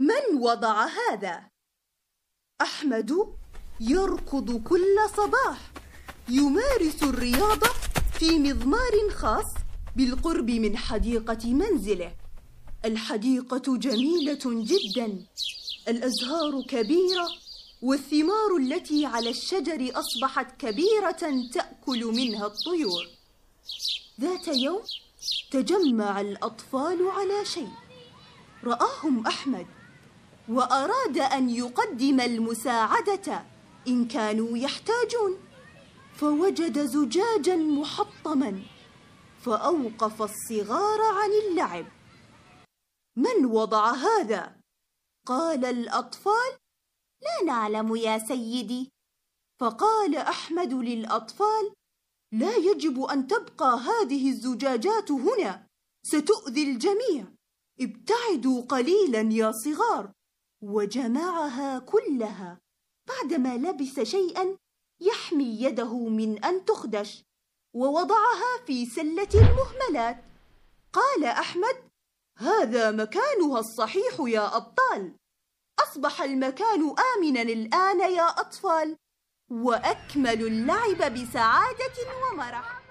من وضع هذا؟ أحمد يركض كل صباح يمارس الرياضة في مضمار خاص بالقرب من حديقة منزله. الحديقة جميلة جدا الأزهار كبيرة والثمار التي على الشجر أصبحت كبيرة تأكل منها الطيور. ذات يوم تجمع الأطفال على شيء رآهم أحمد. وأراد أن يقدم المساعدة. إن كانوا يحتاجون. فوجد زجاجا محطما. فأوقف الصغار عن اللعب. من وضع هذا؟ قال الأطفال. لا نعلم يا سيدي. فقال أحمد للأطفال. لا يجب أن تبقى هذه الزجاجات هنا. ستؤذي الجميع. ابتعدوا قليلا يا صغار. وجمعها كلها بعدما لبس شيئا يحمي يده من أن تخدش ووضعها في سلة المهملات. قال أحمد هذا مكانها الصحيح يا أبطال. أصبح المكان امنا الآن يا أطفال واكملوا اللعب بسعادة ومرح.